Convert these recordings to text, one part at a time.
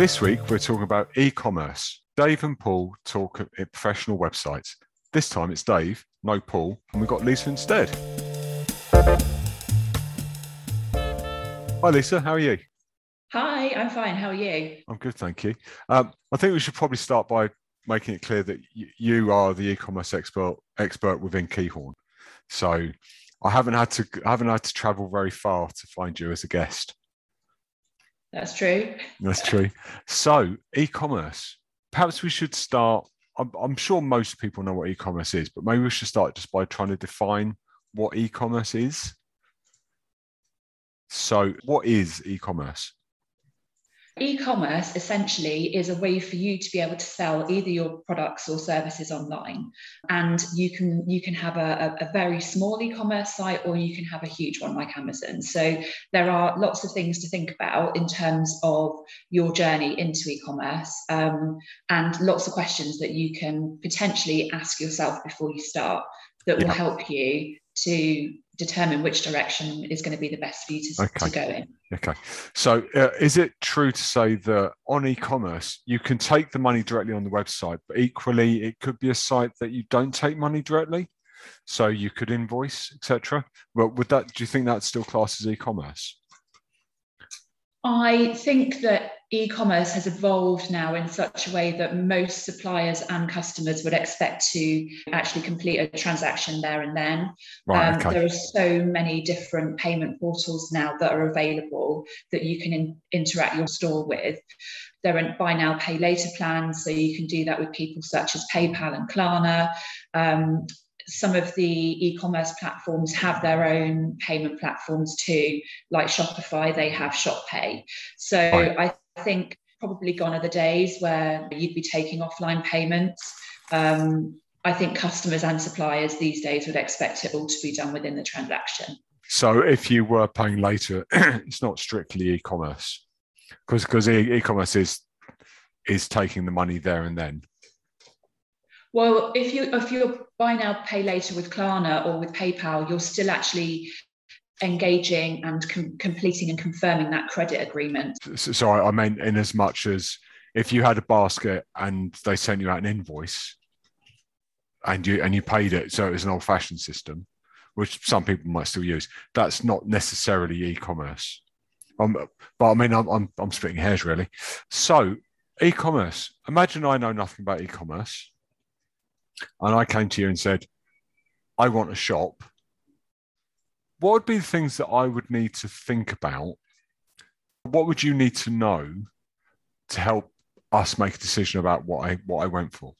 This week, we're talking about e commerce. Dave and Paul talk at professional websites. This time it's Dave, no Paul, and we've got Lisa instead. Hi, Lisa, how are you? Hi, I'm fine. How are you? I'm good, thank you. Um, I think we should probably start by making it clear that y- you are the e-commerce expert expert within Keyhorn. So I haven't had to I haven't had to travel very far to find you as a guest. That's true. That's true. So e-commerce. Perhaps we should start. I'm, I'm sure most people know what e-commerce is, but maybe we should start just by trying to define what e-commerce is. So, what is e-commerce? E-commerce essentially is a way for you to be able to sell either your products or services online, and you can you can have a, a, a very small e-commerce site or you can have a huge one like Amazon. So there are lots of things to think about in terms of your journey into e-commerce, um, and lots of questions that you can potentially ask yourself before you start that will help you to determine which direction is going to be the best for you to, okay. to go in. Okay. So, uh, is it true to say that on e commerce, you can take the money directly on the website, but equally, it could be a site that you don't take money directly? So, you could invoice, etc. Well, would that, do you think that still classes e commerce? I think that e-commerce has evolved now in such a way that most suppliers and customers would expect to actually complete a transaction there and then. Right, um, okay. There are so many different payment portals now that are available that you can in, interact your store with. There are buy now, pay later plans, so you can do that with people such as PayPal and Klarna. Um, some of the e-commerce platforms have their own payment platforms too, like Shopify, they have ShopPay. So right. I think probably gone are the days where you'd be taking offline payments. Um, I think customers and suppliers these days would expect it all to be done within the transaction. So if you were paying later, it's not strictly e-commerce because because e-commerce is is taking the money there and then. Well, if you if you're buy now pay later with Klarna or with PayPal, you're still actually engaging and com- completing and confirming that credit agreement. So, so I meant in as much as if you had a basket and they sent you out an invoice and you and you paid it, so it was an old fashioned system, which some people might still use. That's not necessarily e-commerce. Um, but I mean, I'm, I'm I'm splitting hairs really. So e-commerce. Imagine I know nothing about e-commerce and I came to you and said, I want a shop, what would be the things that I would need to think about? What would you need to know to help us make a decision about what I what I went for?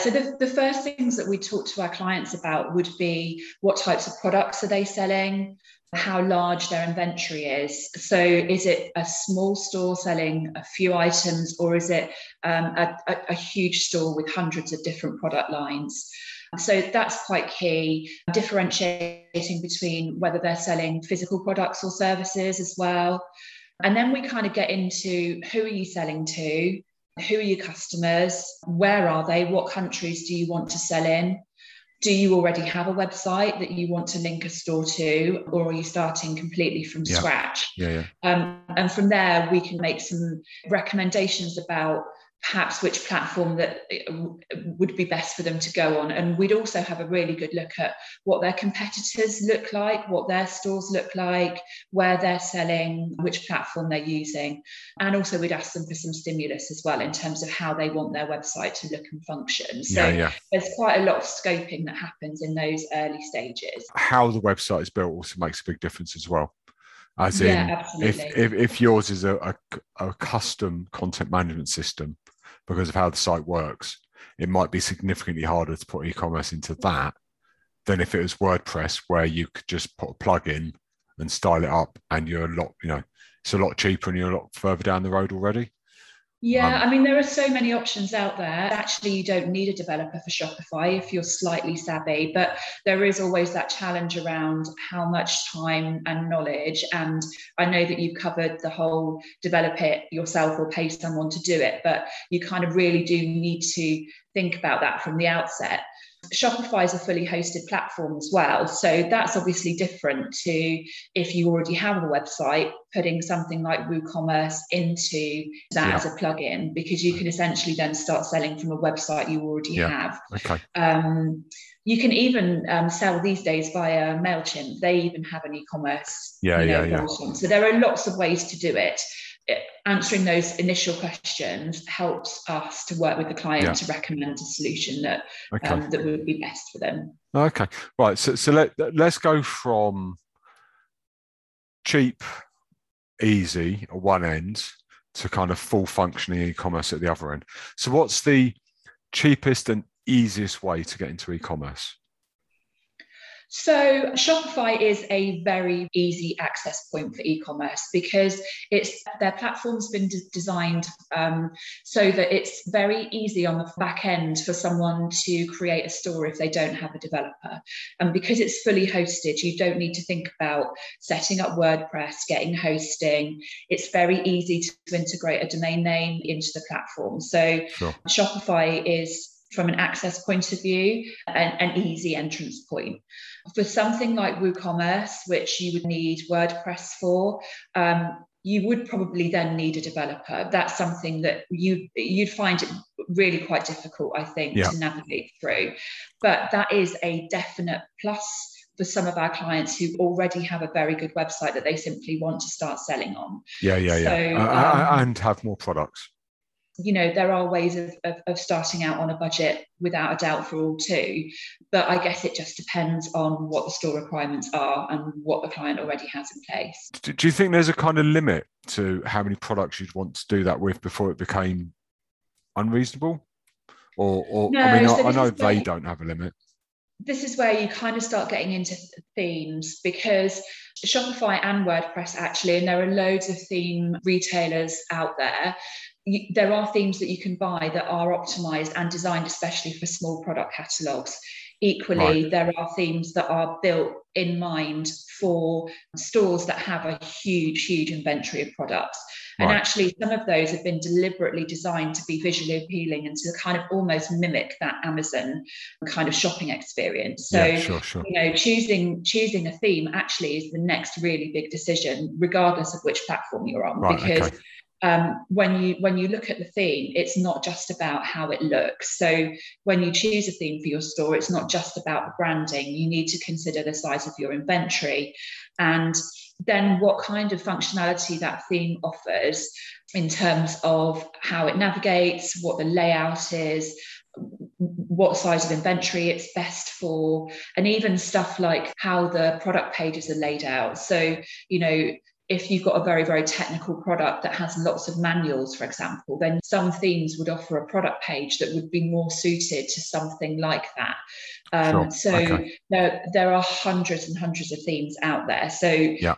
So the, the first things that we talk to our clients about would be what types of products are they selling, how large their inventory is. So is it a small store selling a few items or is it um, a, a, a huge store with hundreds of different product lines? So that's quite key, differentiating between whether they're selling physical products or services as well. And then we kind of get into who are you selling to? Who are your customers? Where are they? What countries do you want to sell in? Do you already have a website that you want to link a store to, or are you starting completely from yeah. scratch? Yeah, yeah. Um, and from there, we can make some recommendations about perhaps which platform that uh, would be best for them to go on. And we'd also have a really good look at what their competitors look like, what their stores look like, where they're selling, which platform they're using. And also, we'd ask them for some stimulus as well in terms of how they want their website to look and function. So yeah, yeah. there's quite a lot of scoping that happens in those early stages. How the website is built also makes a big difference as well. As yeah, in, if, if, if yours is a, a, a custom content management system, because of how the site works, it might be significantly harder to put e-commerce into that than if it was WordPress, where you could just put a plug in and style it up, and you're a lot, you know, it's a lot cheaper and you're a lot further down the road already. Yeah, um, I mean, there are so many options out there. Actually, you don't need a developer for Shopify if you're slightly savvy, but there is always that challenge around how much time and knowledge. And I know that you've covered the whole develop it yourself or pay someone to do it, but you kind of really do need to think about that from the outset. Shopify is a fully hosted platform as well. So that's obviously different to if you already have a website, putting something like WooCommerce into that yeah. as a plugin, because you can essentially then start selling from a website you already yeah. have. Okay. Um, you can even um, sell these days via MailChimp. They even have an e commerce. Yeah, you know, yeah, yeah. So there are lots of ways to do it answering those initial questions helps us to work with the client yeah. to recommend a solution that okay. um, that would be best for them. Okay, right. So, so let let's go from cheap, easy at one end to kind of full functioning e-commerce at the other end. So, what's the cheapest and easiest way to get into e-commerce? So Shopify is a very easy access point for e-commerce because it's their platform's been de- designed um, so that it's very easy on the back end for someone to create a store if they don't have a developer. And because it's fully hosted, you don't need to think about setting up WordPress, getting hosting. It's very easy to, to integrate a domain name into the platform. So sure. Shopify is from an access point of view, an, an easy entrance point. For something like WooCommerce, which you would need WordPress for, um, you would probably then need a developer. That's something that you you'd find it really quite difficult, I think, yeah. to navigate through. But that is a definite plus for some of our clients who already have a very good website that they simply want to start selling on. Yeah, yeah, yeah, so, uh, um, and have more products you know there are ways of, of, of, starting out on a budget without a doubt for all too but i guess it just depends on what the store requirements are and what the client already has in place. Do, do you think there's a kind of limit to how many products you'd want to do that with before it became unreasonable? Or, or no, i mean so I, I know they don't have a limit. This is where you kind of start getting into themes because Shopify and WordPress actually, and there are loads of theme retailers out there you, there are themes that you can buy that are optimized and designed especially for small product catalogs. Equally, right. there are themes that are built in mind for stores that have a huge, huge inventory of products. And actually, some of those have been deliberately designed to be visually appealing and to kind of almost mimic that Amazon kind of shopping experience. So, yeah, sure, sure. you know, choosing choosing a theme actually is the next really big decision, regardless of which platform you're on, right, because okay um, when you when you look at the theme, it's not just about how it looks. So when you choose a theme for your store, it's not just about the branding. You need to consider the size of your inventory, and then what kind of functionality that theme offers in terms of how it navigates, what the layout is, what size of inventory it's best for, and even stuff like how the product pages are laid out. So, you know, if you've got a very, very technical product that has lots of manuals, for example, then some themes would offer a product page that would be more suited to something like that. Um, sure. So okay. there, there are hundreds and hundreds of themes out there. So yeah.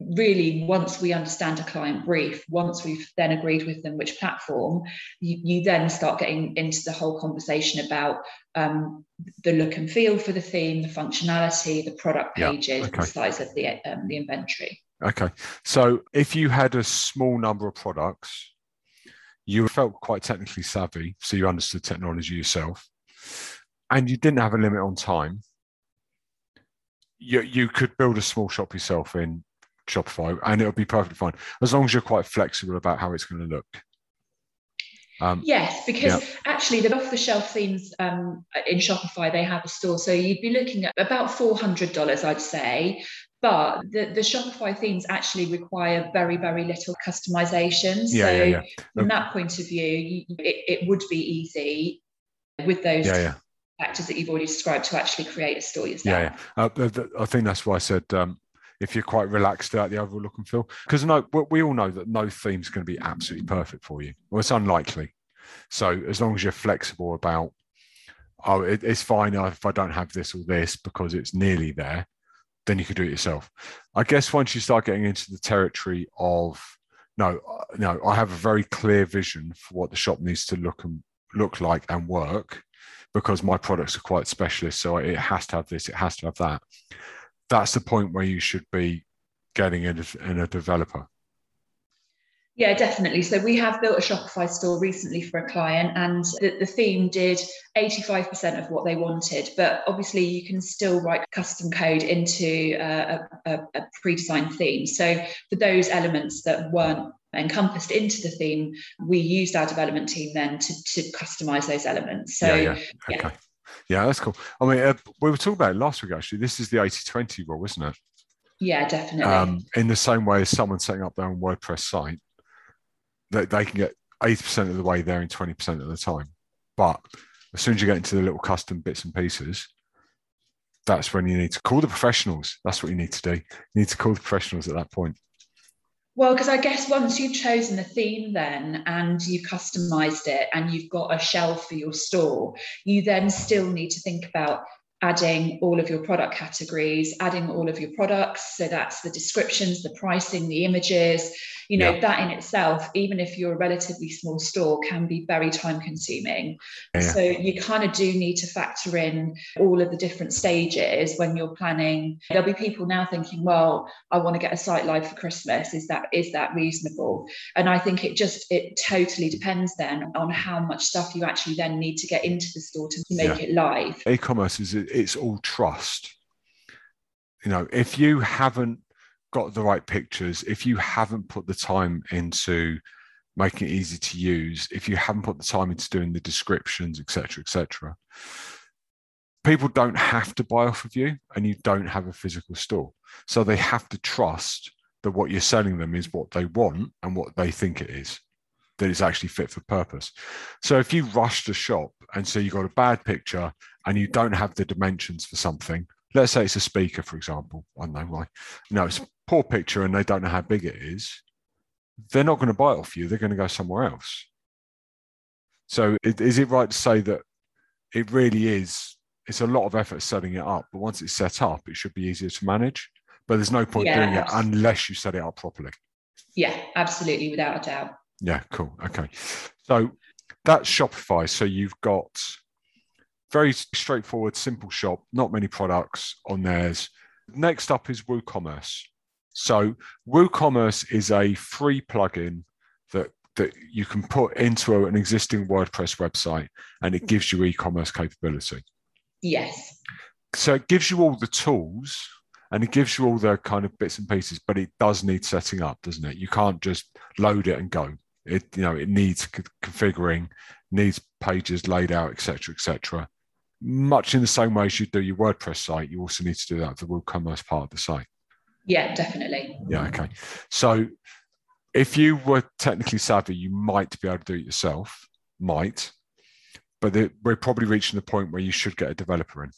really, once we understand a client brief, once we've then agreed with them which platform, you, you then start getting into the whole conversation about um, the look and feel for the theme, the functionality, the product pages, yeah. okay. the size of the, um, the inventory. Okay. So if you had a small number of products, you felt quite technically savvy, so you understood technology yourself, and you didn't have a limit on time, you, you could build a small shop yourself in Shopify and it'll be perfectly fine as long as you're quite flexible about how it's going to look. Um, yes, because yeah. actually the off-the-shelf themes um, in Shopify they have a store, so you'd be looking at about four hundred dollars, I'd say, but the, the Shopify themes actually require very, very little customization. Yeah, so, yeah, yeah. from that point of view, you, it, it would be easy with those yeah, factors that you've already described to actually create a store yourself. Yeah, yeah. Uh, I think that's why I said um, if you're quite relaxed about the overall look and feel, because no, we all know that no theme is going to be absolutely perfect for you. Well, it's unlikely. So as long as you're flexible about, oh, it, it's fine if I don't have this or this because it's nearly there then you could do it yourself. I guess once you start getting into the territory of no, uh, no, I have a very clear vision for what the shop needs to look and look like and work because my products are quite specialist. So it has to have this, it has to have that. That's the point where you should be getting in a, in a developer. Yeah, definitely. So we have built a Shopify store recently for a client, and the, the, theme did 85% of what they wanted. But obviously, you can still write custom code into a, a, a pre-designed theme. So for those elements that weren't encompassed into the theme, we used our development team then to, to customize those elements. So yeah, yeah. okay. Yeah, that's cool. I mean, uh, we were talking about it last week, actually. This is the 80 20 rule, isn't it? Yeah, definitely. Um, in the same way as someone setting up their own WordPress site, that they, can get 80% of the way there in 20% of the time. But as soon as you get into the little custom bits and pieces, that's when you need to call the professionals. That's what you need to do. You need to call the professionals at that point. Well, because I guess once you've chosen the theme, then and you've customized it and you've got a shelf for your store, you then still need to think about adding all of your product categories, adding all of your products. So that's the descriptions, the pricing, the images, you know yeah. that in itself even if you're a relatively small store can be very time consuming yeah. so you kind of do need to factor in all of the different stages when you're planning there'll be people now thinking well i want to get a site live for christmas is that is that reasonable and i think it just it totally depends then on how much stuff you actually then need to get into the store to make yeah. it live e-commerce is it's all trust you know if you haven't got the right pictures, if you haven't put the time into making it easy to use, if you haven't put the time into doing the descriptions, etc., etc., people don't have to buy off of you, and you don't have a physical store, so they have to trust that what you're selling them is what they want and what they think it is that it's actually fit for purpose. So if you rush to shop and so you've got a bad picture and you don't have the dimensions for something, let's say it's a speaker, for example. I don't know why. No, it's a poor picture and they don't know how big it is. They're not going to buy it off you. They're going to go somewhere else. So is it right to say that it really is? It's a lot of effort setting it up, but once it's set up, it should be easier to manage. But there's no point yeah, doing it unless you set it up properly. Yeah, absolutely, without a doubt. Yeah, cool. Okay. So that's Shopify. So you've got very straightforward, simple shop, not many products on theirs. Next up is WooCommerce. So WooCommerce is a free plugin that that you can put into an existing WordPress website and it gives you e-commerce capability. Yes. So it gives you all the tools and it gives you all the kind of bits and pieces, but it does need setting up, doesn't it? You can't just load it and go. It you know it needs configuring, needs pages laid out, etc., etc much in the same way as you do your WordPress site, you also need to do that for the WooCommerce part of the site. Yeah, definitely. Yeah, okay. So if you were technically savvy, you might be able to do it yourself, might, but we're probably reaching the point where you should get a developer in.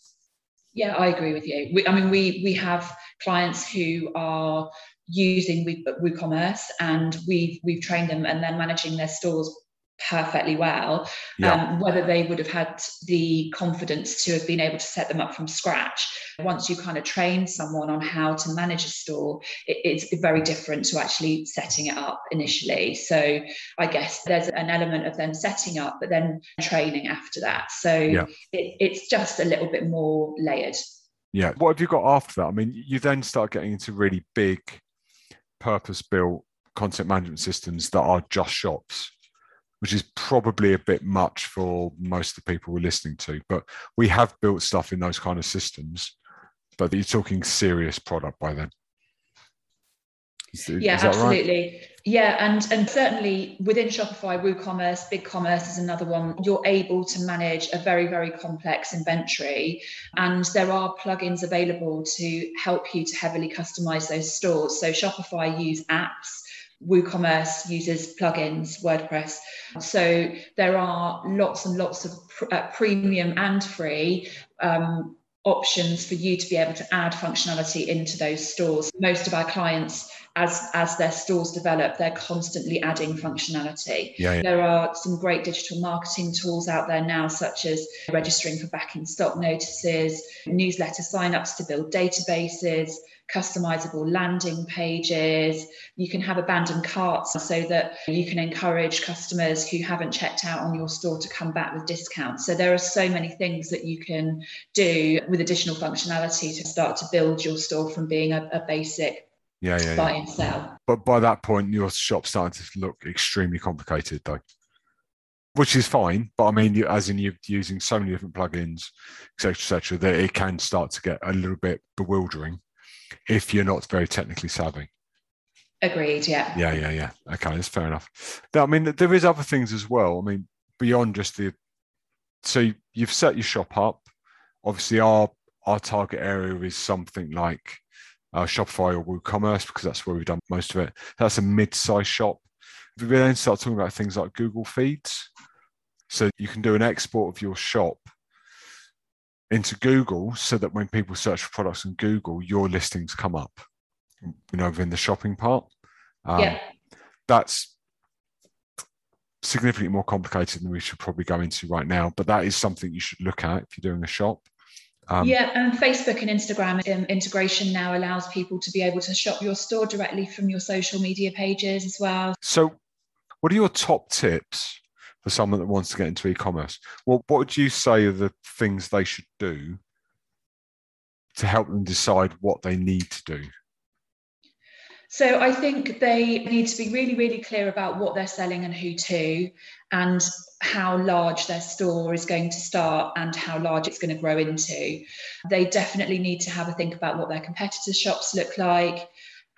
Yeah, I agree with you. We, I mean, we we have clients who are using WooCommerce and we've we've trained them and they're managing their stores perfectly well yeah. um, whether they would have had the confidence to have been able to set them up from scratch. Once you kind of train someone on how to manage a store it, it's very different to actually setting it up initially. So i guess there's an element of them setting up but then training after that. So yeah. it, it's just a little bit more layered. Yeah. What have you got after that? I mean you then start getting into really big purpose built content management systems that are just shops which is probably a bit much for most of the people we're listening to. But we have built stuff in those kind of systems, but you're talking serious product by then. Is, yeah, is absolutely. Right? Yeah, and and certainly within Shopify, WooCommerce, BigCommerce is another one. You're able to manage a very very complex inventory, and there are plugins available to help you to heavily customize those stores. So Shopify use apps WooCommerce uses plugins, WordPress. So there are lots and lots of pr- uh, premium and free um, options for you to be able to add functionality into those stores. Most of our clients, as as their stores develop, they're constantly adding functionality. Yeah, yeah. There are some great digital marketing tools out there now, such as registering for back in stock notices, newsletter signups to build databases customizable landing pages. You can have abandoned carts so that you can encourage customers who haven't checked out on your store to come back with discounts. So there are so many things that you can do with additional functionality to start to build your store from being a, a basic yeah, yeah, buy yeah. and sell. But by that point, your shop's starting to look extremely complicated, though, which is fine. But I mean, you, as in you're using so many different plugins, etc., etc., that it can start to get a little bit bewildering if you're not very technically savvy. Agreed. Yeah. Yeah, yeah, yeah. Okay, that's fair enough. Now, I mean, there is other things as well. I mean, beyond just the so you've set your shop up. Obviously, our our target area is something like uh, Shopify or WooCommerce because that's where we've done most of it. That's a mid-size shop. We then start talking about things like Google Feeds, so you can do an export of your shop into Google, so that when people search for products in Google, your listings come up. You know, within the shopping part. Um, yeah. That's significantly more complicated than we should probably go into right now, but that is something you should look at if you're doing a shop. Um, yeah, and Facebook and Instagram um, integration now allows people to be able to shop your store directly from your social media pages as well. So, what are your top tips for someone that wants to get into e-commerce? Well, what would you say are the things they should do to help them decide what they need to do? So I think they need to be really, really clear about what they're selling and who to, and how large their store is going to start and how large it's going to grow into. They definitely need to have a think about what their competitors' shops look like.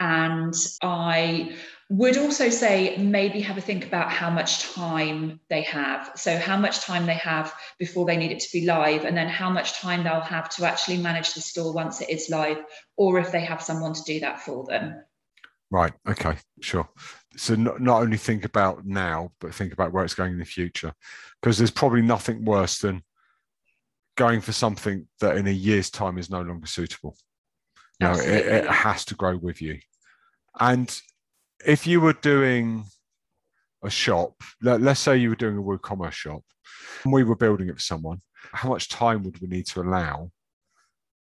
And I would also say maybe have a think about how much time they have. So, how much time they have before they need it to be live, and then how much time they'll have to actually manage the store once it is live, or if they have someone to do that for them. Right. Okay. Sure. So not, not only think about now, but think about where it's going in the future, because there's probably nothing worse than going for something that in a year's time is no longer suitable. You know, it, it has to grow with you. And if you were doing a shop, let, us say you were doing a WooCommerce shop, and we were building it for someone, how much time would we need to allow?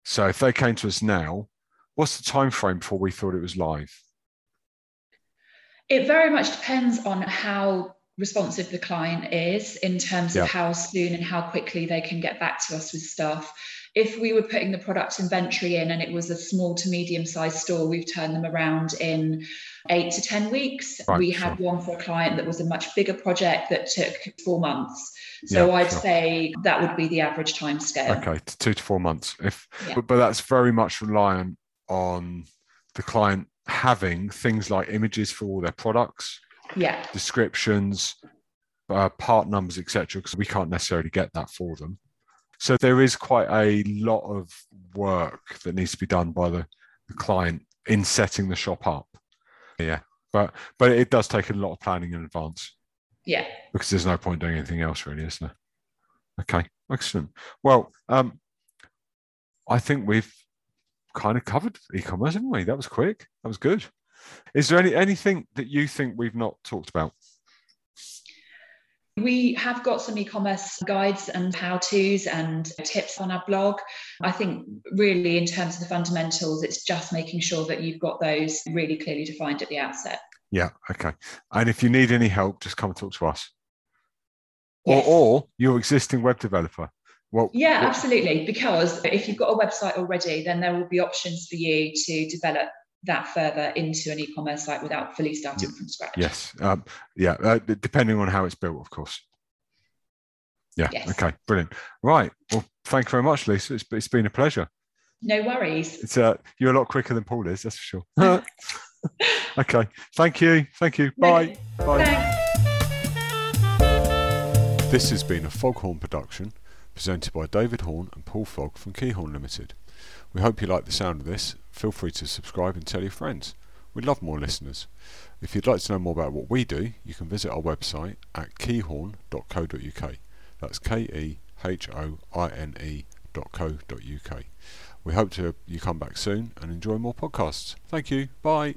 So if they came to us now, what's the time frame before we thought it was live? It very much depends on how responsive the client is in terms yeah. of how soon and how quickly they can get back to us with stuff. If we were putting the product inventory in and it was a small to medium sized store, we've turned them around in eight to 10 weeks. Right, we had one for a client that was a much bigger project that took four months. So yeah, I'd sure. say that would be the average time scale. Okay, two to four months. If yeah. but, but that's very much reliant on the client having things like images for all their products, yeah, descriptions, uh, part numbers, etc. Because we can't necessarily get that for them. So there is quite a lot of work that needs to be done by the, the client in setting the shop up. Yeah, but but it does take a lot of planning in advance. Yeah, because there's no point doing anything else, really, isn't there? Okay, excellent. Well, um, I think we've kind of covered e-commerce, haven't we? That was quick. That was good. Is there any anything that you think we've not talked about? We have got some e-commerce guides and how-tos and tips on our blog. I think really in terms of the fundamentals, it's just making sure that you've got those really clearly defined at the outset. Yeah, okay. And if you need any help, just come and talk to us. Yes. Or, or your existing web developer. Well, yeah, what? absolutely. Because if you've got a website already, then there will be options for you to develop that further into an e-commerce site without fully starting yeah. from scratch. Yes, um, yeah, uh, depending on how it's built, of course. Yeah. Yes. Okay. Brilliant. Right. Well, thank you very much, Lisa. It's, it's been a pleasure. No worries. It's uh, you're a lot quicker than Paul is, that's for sure. okay. Thank you. Thank you. Bye. Bye. Thanks. This has been a Foghorn production presented by David Horn and Paul Fogg from Keyhorn Limited. We hope you like the sound of this. Feel free to subscribe and tell your friends. We'd love more listeners. If you'd like to know more about what we do, you can visit our website at keyhorn.co.uk. That's K E H O I N E.co.uk. We hope to you come back soon and enjoy more podcasts. Thank you. Bye.